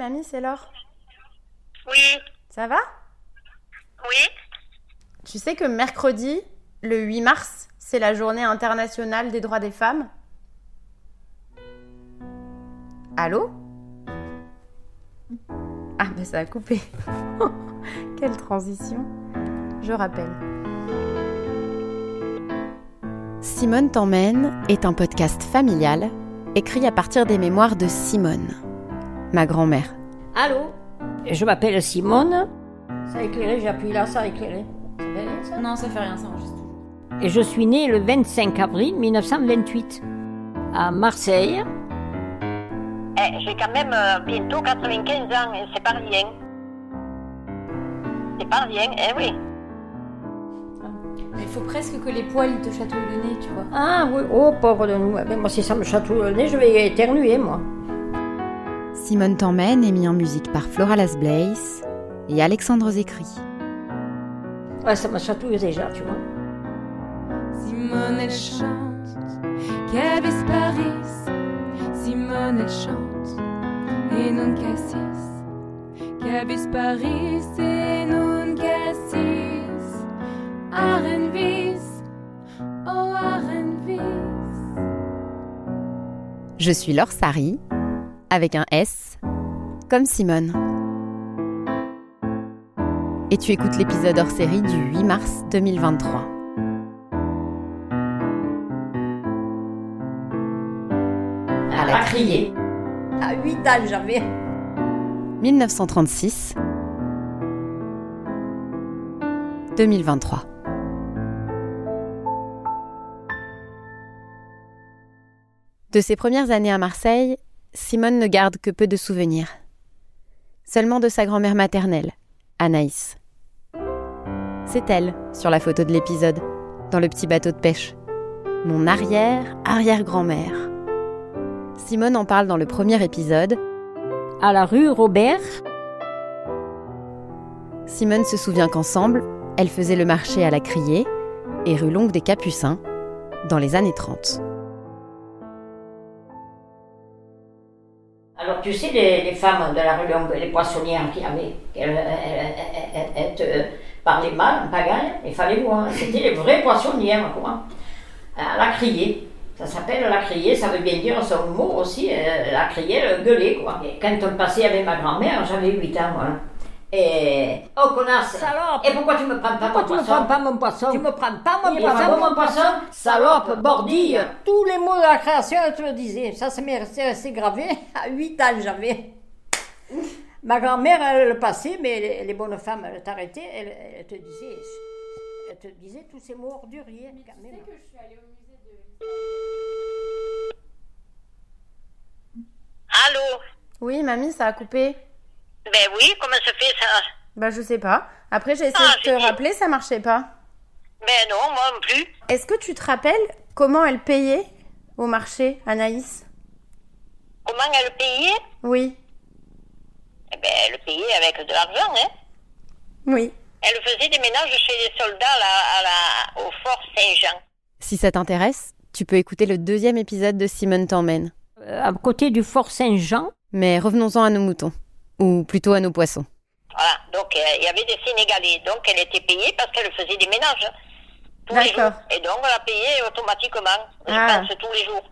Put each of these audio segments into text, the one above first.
mamie, c'est Laure. Oui, Ça va? Oui. Tu sais que mercredi, le 8 mars, c'est la journée internationale des droits des femmes? Allô? Ah, bah ça a coupé. Quelle transition. Je rappelle. Simone t'emmène est un podcast familial écrit à partir des mémoires de Simone, ma grand-mère. Allô? Je m'appelle Simone. Ça a éclairé, j'ai appuyé là, ça a éclairé. Ça fait rien ça? Non, ça fait rien, ça enregistre. Et je suis née le 25 avril 1928 à Marseille. Eh, J'ai quand même euh, bientôt 95 ans et c'est pas rien. C'est pas rien, eh oui. Il faut presque que les poils ils te chatouillent le nez, tu vois. Ah oui, oh pauvre de nous. Eh ben, moi si ça me chatouille le nez, je vais éternuer moi. Simone t'emmène est mis en musique par Flora Las Blaze et Alexandre Zécry. Ouais, ça me chatouille déjà, tu vois. Simone elle chante, qu'avis Paris. Simone elle chante, et non cassis. Qu'avis Paris, et non cassis. Arenvis, oh Arenvis. Je suis Laure Sari, avec un S, comme Simone. Et tu écoutes l'épisode hors série du 8 mars 2023. Elle a crié. À 8 ans j'avais. 1936 2023. De ses premières années à Marseille, Simone ne garde que peu de souvenirs. Seulement de sa grand-mère maternelle, Anaïs. C'est elle, sur la photo de l'épisode, dans le petit bateau de pêche. Mon arrière-arrière-grand-mère. Simone en parle dans le premier épisode, À la rue Robert, Simone se souvient qu'ensemble, elles faisaient le marché à la Criée et rue Longue des Capucins dans les années 30. Tu sais, les, femmes de la rue les poissonnières qui avaient, elles, parlaient mal, en pagaille, il fallait voir. C'était les vraies poissonnières, quoi. À la criée. Ça s'appelle la criée, ça veut bien dire son mot aussi, euh, la criée, le gueuler, quoi. Quand on passait avec ma grand-mère, j'avais 8 ans, voilà. Et. Oh, connasse! Salope! Et pourquoi tu me prends pas mon poisson? Tu me prends pas mon poisson? Tu me prends pas mon poisson? mon poisson? Salope, bordille! Tous les mots de la création, elle te le disait. Ça, ça m'est resté, resté gravé. À 8 ans, j'avais. Ma grand-mère, elle le passait, mais les, les bonnes femmes, elles t'arrêtaient, elle, elle te disait. Elle te disait tous ces mots orduriers, quand même. Allô? Oui, mamie, ça a coupé. Ben oui, comment ça fait ça? Bah, je sais pas. Après, j'ai essayé Ah, de te rappeler, ça marchait pas. Ben non, moi non plus. Est-ce que tu te rappelles comment elle payait au marché, Anaïs? Comment elle payait? Oui. Eh ben, elle payait avec de l'argent, hein. Oui. Elle faisait des ménages chez les soldats là, à la, au fort Saint-Jean. Si ça t'intéresse, tu peux écouter le deuxième épisode de Simone t'emmène. Euh, à côté du fort Saint-Jean, Mais revenons-en à nos moutons. Ou plutôt à nos poissons. Voilà, donc euh, il y avait des Sénégalais. Donc elle était payée parce qu'elle faisait des ménages hein, tous les jours. Et donc on la payait automatiquement, je Ah. pense, tous les jours.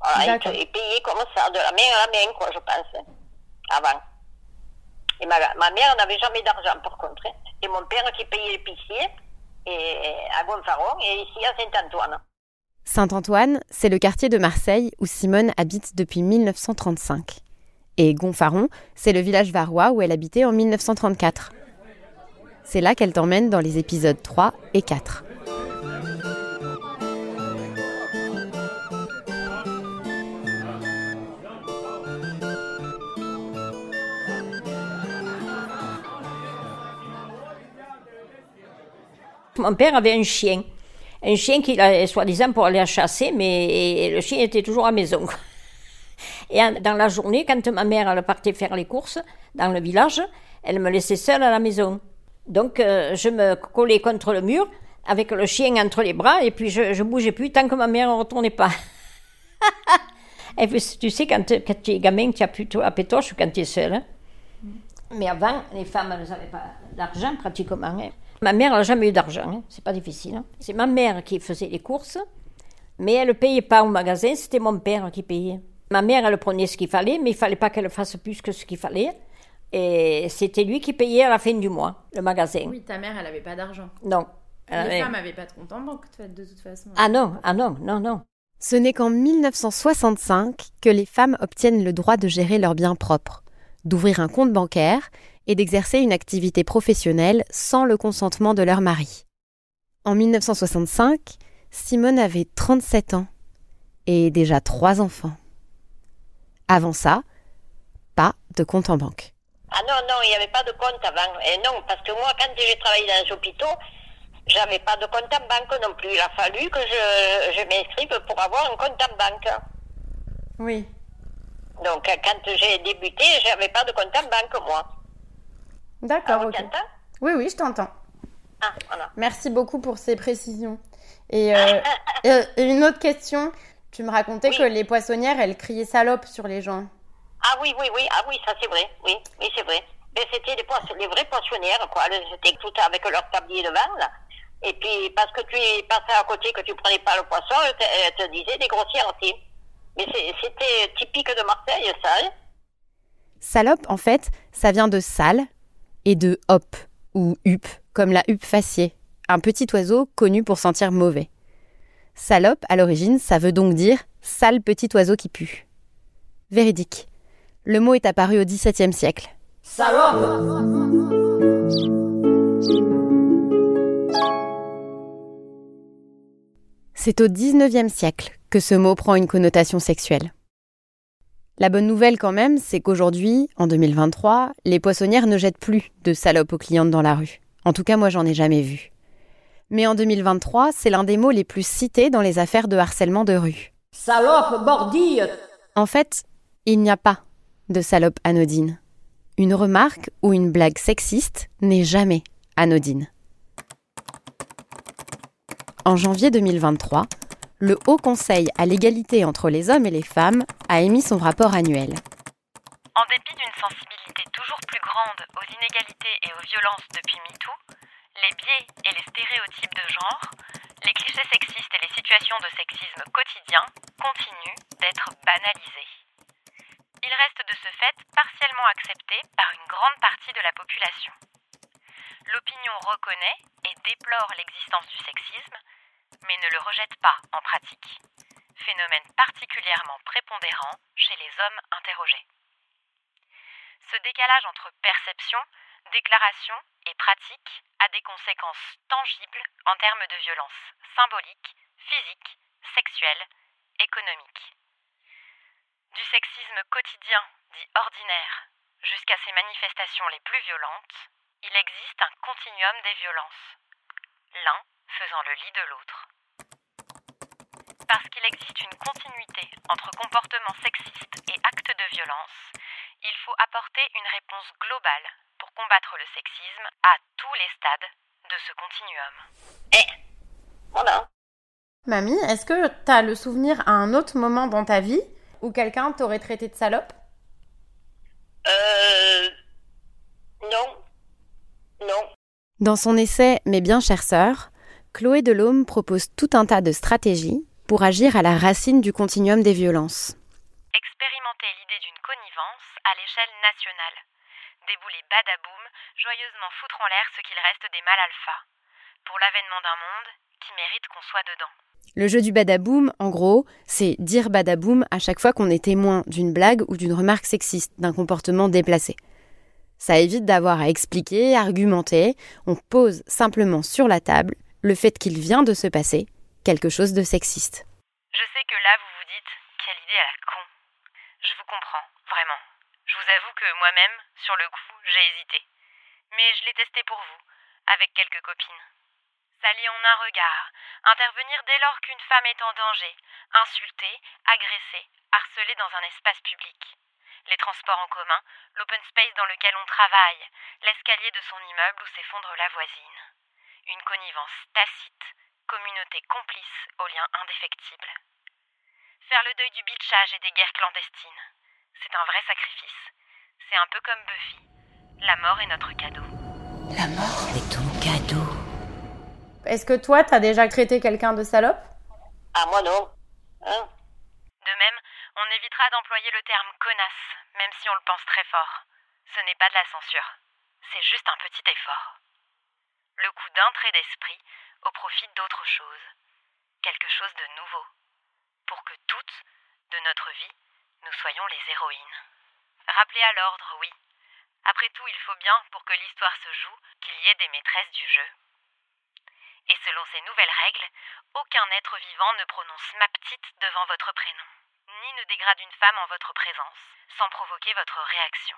Voilà, et, payée comme ça, de la main à la main, quoi, je pense, hein, avant. Et ma, ma mère n'avait jamais d'argent, par contre. hein. Et mon père qui payait l'épicier et, à Gonfaron et ici à Saint-Antoine. Saint-Antoine, c'est le quartier de Marseille où Simone habite depuis 1935. Et Gonfaron, c'est le village varois où elle habitait en 1934. C'est là qu'elle t'emmène dans les épisodes 3 et 4. mon père avait un chien. Un chien qu'il a, soi-disant, pour aller à chasser, mais le chien était toujours à maison. Et dans la journée, quand ma mère elle partait faire les courses dans le village, elle me laissait seule à la maison. Donc, euh, je me collais contre le mur avec le chien entre les bras et puis je, je bougeais plus tant que ma mère ne retournait pas. tu sais, quand, tu es gamin, tu as plutôt la pétoche quand tu es seul. hein. Mais avant, les femmes, n'avaient pas d'argent pratiquement. hein. Ma mère n'a jamais eu d'argent, hein. c'est pas difficile. hein. C'est ma mère qui faisait les courses, mais elle ne payait pas au magasin, c'était mon père qui payait. Ma mère, elle prenait ce qu'il fallait, mais il fallait pas qu'elle fasse plus que ce qu'il fallait. Et c'était lui qui payait à la fin du mois, le magasin. Oui, ta mère, elle avait pas d'argent. Non. Les avait- femmes avaient pas de compte en banque, de toute façon. Ah non, ah non, non, non. Ce n'est qu'en 1965 que les femmes obtiennent le droit de gérer leurs biens propres, d'ouvrir un compte bancaire et d'exercer une activité professionnelle sans le consentement de leur mari. En 1965, Simone avait 37 ans et déjà trois enfants. Avant ça, pas de compte en banque. Ah non, non, il n'y avait pas de compte avant. Et non, parce que moi, quand j'ai travaillé dans les hôpitaux, j'avais pas de compte en banque non plus. Il a fallu que je, je m'inscrive pour avoir un compte en banque. Oui. Donc, quand j'ai débuté, j'avais pas de compte en banque, moi. D'accord, Ah, ok. tu entends Oui, oui, je t'entends. Ah, voilà. Merci beaucoup pour ces précisions. Et, euh, et- et une autre question, tu me racontais Oui. que les poissonnières, elles criaient salope sur les gens. Ah oui, oui, oui, ah oui, ça c'est vrai, oui, oui, c'est vrai. Mais c'était les, les vrais poissonnières, quoi. Elles étaient toutes avec leur tablier devant, là. Et puis, parce que tu es passé à côté, que tu prenais pas le poisson, elles te, elles te disaient des grossièretés. Mais c'était typique de Marseille, ça, hein. Salope, en fait, ça vient de sale et de hop ou huppe, comme la huppe faciée, un petit oiseau connu pour sentir mauvais. Salope, à l'origine, ça veut donc dire sale petit oiseau qui pue. Véridique. Le mot est apparu au XVIIe siècle. Salope C'est au XIXe siècle que ce mot prend une connotation sexuelle. La bonne nouvelle quand même, c'est qu'aujourd'hui, en 2023, les poissonnières ne jettent plus de salopes aux clientes dans la rue. En tout cas, moi, j'en ai jamais vu. Mais en 2023, c'est l'un des mots les plus cités dans les affaires de harcèlement de rue. Salope, bordille En fait, il n'y a pas de salope anodine. Une remarque ou une blague sexiste n'est jamais anodine. En janvier 2023, le Haut Conseil à l'égalité entre les hommes et les femmes a émis son rapport annuel. En dépit d'une sensibilité toujours plus grande aux inégalités et aux violences depuis MeToo, les biais et les stéréotypes de genre, les clichés sexistes et les situations de sexisme quotidien continuent d'être banalisés. Ils restent de ce fait partiellement acceptés par une grande partie de la population. L'opinion reconnaît et déplore l'existence du sexisme, mais ne le rejette pas en pratique. Phénomène particulièrement prépondérant chez les hommes interrogés. Ce décalage entre perception, déclaration et pratique a des conséquences tangibles en termes de violence symbolique, physique, sexuelle, économique. Du sexisme quotidien, dit ordinaire, jusqu'à ses manifestations les plus violentes, il existe un continuum des violences, l'un faisant le lit de l'autre. Parce qu'il existe une continuité entre comportements sexistes et actes de violence, il faut apporter une réponse globale combattre le sexisme à tous les stades de ce continuum. Eh, voilà. Mamie, est-ce que tu as le souvenir à un autre moment dans ta vie où quelqu'un t'aurait traité de salope? Euh, non, non. Dans son essai Mes bien chères sœurs, Chloé Delhomme propose tout un tas de stratégies pour agir à la racine du continuum des violences. Expérimenter l'idée d'une connivence à l'échelle nationale. Débouler badaboum, joyeusement foutre en l'air ce qu'il reste des mâles alpha. Pour l'avènement d'un monde qui mérite qu'on soit dedans. Le jeu du badaboum, en gros, c'est dire badaboum à chaque fois qu'on est témoin d'une blague ou d'une remarque sexiste, d'un comportement déplacé. Ça évite d'avoir à expliquer, argumenter, on pose simplement sur la table le fait qu'il vient de se passer quelque chose de sexiste. Je sais que là vous vous dites quelle idée à la con. Je vous comprends, vraiment. Vous avoue que moi-même, sur le coup, j'ai hésité. Mais je l'ai testé pour vous, avec quelques copines. S'allier en un regard, intervenir dès lors qu'une femme est en danger, insultée, agressée, harcelée dans un espace public. Les transports en commun, l'open space dans lequel on travaille, l'escalier de son immeuble où s'effondre la voisine. Une connivence tacite, communauté complice aux liens indéfectibles. Faire le deuil du bitchage et des guerres clandestines, c'est un vrai sacrifice. C'est un peu comme Buffy. La mort est notre cadeau. La mort est ton cadeau. Est-ce que toi, t'as déjà traité quelqu'un de salope? Ah, moi non. Hein? De même, on évitera d'employer le terme connasse, même si on le pense très fort. Ce n'est pas de la censure, c'est juste un petit effort. Le coup d'un trait d'esprit au profit d'autre chose. Quelque chose de nouveau. Pour que toutes, de notre vie, nous soyons les héroïnes. Rappelez à l'ordre, oui. Après tout, il faut bien, pour que l'histoire se joue, qu'il y ait des maîtresses du jeu. Et selon ces nouvelles règles, aucun être vivant ne prononce ma petite devant votre prénom, ni ne dégrade une femme en votre présence, sans provoquer votre réaction.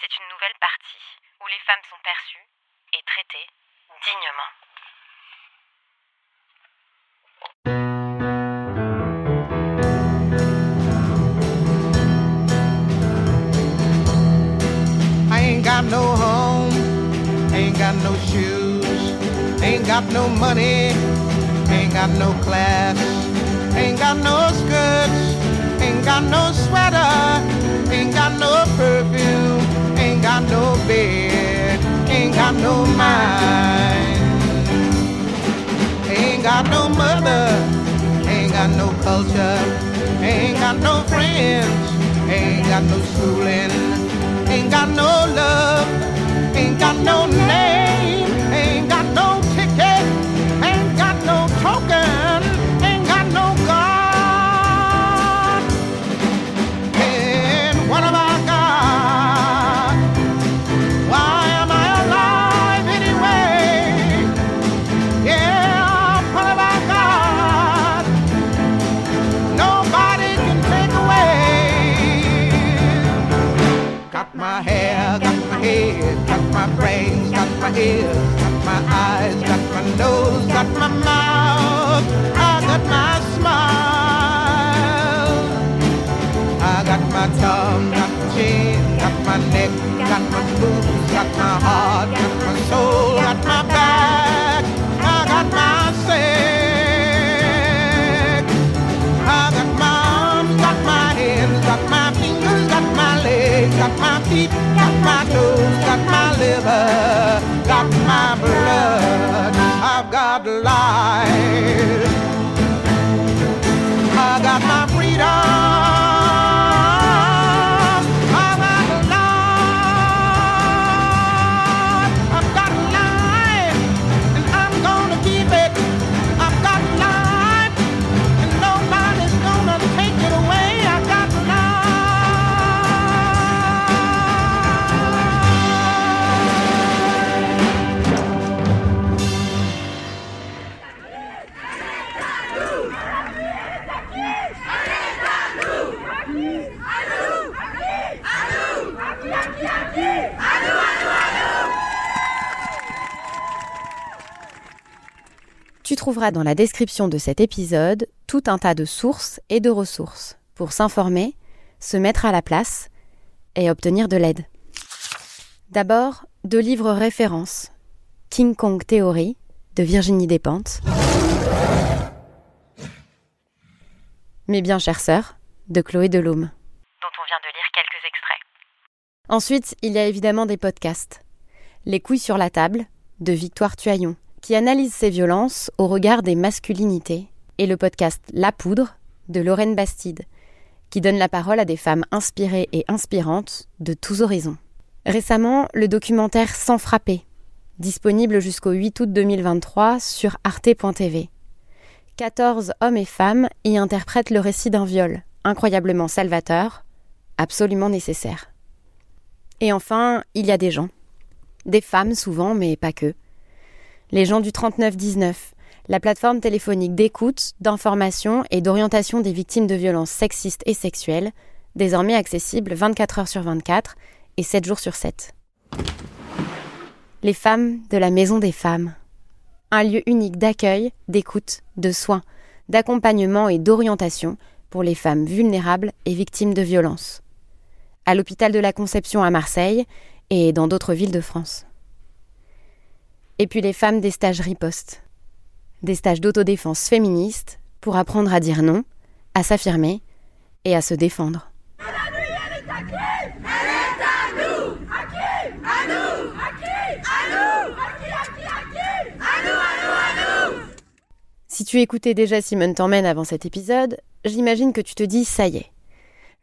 C'est une nouvelle partie où les femmes sont perçues et traitées dignement. Got no money, ain't got no class, ain't got no skirts, ain't got no sweater, ain't got no perfume, ain't got no bed, ain't got no mind, ain't got no mother, ain't got no culture, ain't got no friends, ain't got no schooling. Ain't got no love, ain't got no name, ears, got my eyes, got my nose, got my mouth, I got my smile. I got my tongue, got my chin, got my neck, got my boobs, got my heart, got my soul, got my back, I got my sex. I got my arms, got my hands, got my fingers, got my legs, got my feet, got my toes, got my liver, my blood. I've got life. Trouveras dans la description de cet épisode tout un tas de sources et de ressources pour s'informer, se mettre à la place et obtenir de l'aide. D'abord, deux livres références. King Kong Theory de Virginie Despentes. Mes bien chères sœurs de Chloé Delhomme. dont on vient de lire quelques extraits. Ensuite, il y a évidemment des podcasts. Les couilles sur la table de Victoire Tuaillon, qui analyse ces violences au regard des masculinités, et le podcast La Poudre de Lorraine Bastide, qui donne la parole à des femmes inspirées et inspirantes de tous horizons. Récemment, le documentaire Sans frapper, disponible jusqu'au 8 août 2023 sur arte.tv. 14 hommes et femmes y interprètent le récit d'un viol, incroyablement salvateur, absolument nécessaire. Et enfin, il y a des gens. Des femmes souvent, mais pas que. Les gens du 3919, la plateforme téléphonique d'écoute, d'information et d'orientation des victimes de violences sexistes et sexuelles, désormais accessible 24 heures sur 24 et 7 jours sur 7. Les femmes de la Maison des femmes. Un lieu unique d'accueil, d'écoute, de soins, d'accompagnement et d'orientation pour les femmes vulnérables et victimes de violences. À l'hôpital de la Conception à Marseille et dans d'autres villes de France. Et puis les femmes des stages riposte. Des stages d'autodéfense féministe pour apprendre à dire non, à s'affirmer et à se défendre. Si tu écoutais déjà Simone t'emmène avant cet épisode, j'imagine que tu te dis ça y est.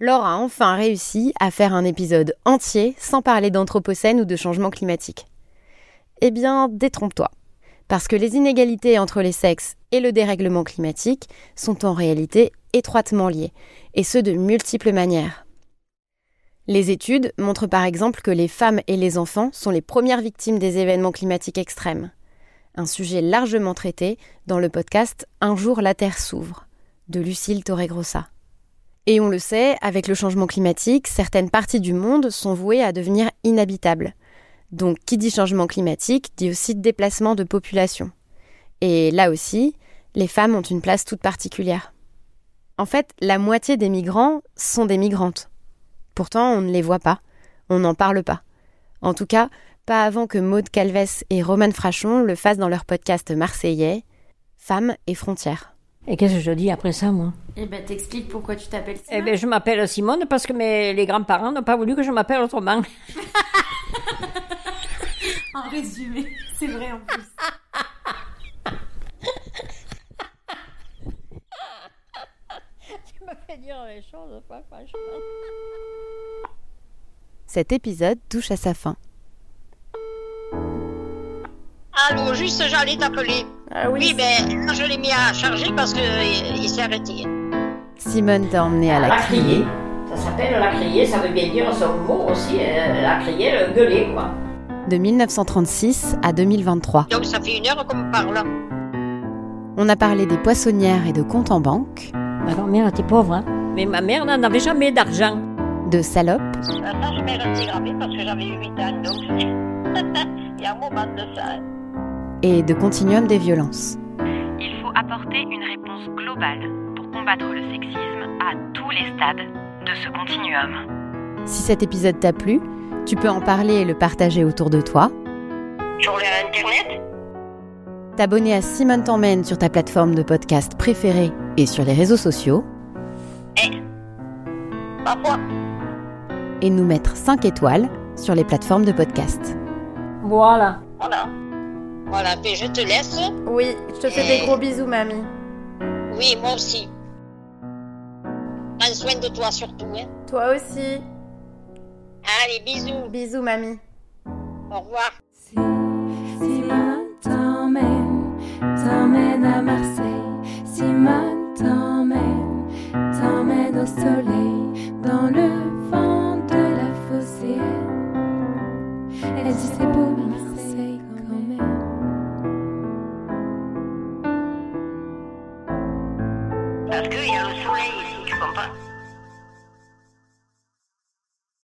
Laure a enfin réussi à faire un épisode entier sans parler d'anthropocène ou de changement climatique. Eh bien, détrompe-toi. Parce que les inégalités entre les sexes et le dérèglement climatique sont en réalité étroitement liés, et ce de multiples manières. Les études montrent par exemple que les femmes et les enfants sont les premières victimes des événements climatiques extrêmes. Un sujet largement traité dans le podcast Un jour la Terre s'ouvre de Lucille Torregrossa. Et on le sait, avec le changement climatique, certaines parties du monde sont vouées à devenir inhabitables. Donc qui dit changement climatique dit aussi déplacement de population. Et là aussi, les femmes ont une place toute particulière. En fait, la moitié des migrants sont des migrantes. Pourtant, on ne les voit pas, on n'en parle pas. En tout cas, pas avant que Maude Calves et Romane Frachon le fassent dans leur podcast marseillais, Femmes et frontières. Et qu'est-ce que je dis après ça, moi? Eh ben, t'expliques pourquoi tu t'appelles Eh ben, je m'appelle Simone parce que mes, les grands-parents n'ont pas voulu que je m'appelle autrement. En résumé, c'est vrai en plus. tu me fais dire les choses, pas franchement. Cet épisode touche à sa fin. Allô, juste j'allais t'appeler. Ah Oui, ben là, je l'ai mis à charger parce que euh, il s'est arrêté. Simone t'a emmené à la La criée. criée. Ça s'appelle la criée, ça veut bien dire son mot aussi, euh, la criée, le gueuler, quoi. De 1936 à 2023. Donc ça fait une heure qu'on me parle. On a parlé des poissonnières et de comptes en banque, Ma grand-mère était pauvre, hein. Mais ma mère n'en avait jamais d'argent. de salopes Ça, je m'ai resté parce que j'avais eu 8 ans, donc il y a un moment de ça. hein. et de continuum des violences. Il faut apporter une réponse globale pour combattre le sexisme à tous les stades de ce continuum. Si cet épisode t'a plu, tu peux en parler et le partager autour de toi, Sur le internet? T'abonner à Simone t'emmène sur ta plateforme de podcast préférée et sur les réseaux sociaux, Parfois. et nous mettre 5 étoiles sur les plateformes de podcast. Voilà. Voilà. Voilà, ben je te laisse. Oui, je te fais des gros bisous, mamie. Oui, moi aussi. Prends soin de toi surtout. Hein. Toi aussi. Allez, bisous. Bisous, mamie. Au revoir. Si Simone t'emmène, t'emmène à Marseille. Simone t'emmène, t'emmène au soleil, dans le vent de la phocéenne. Elle dit c'est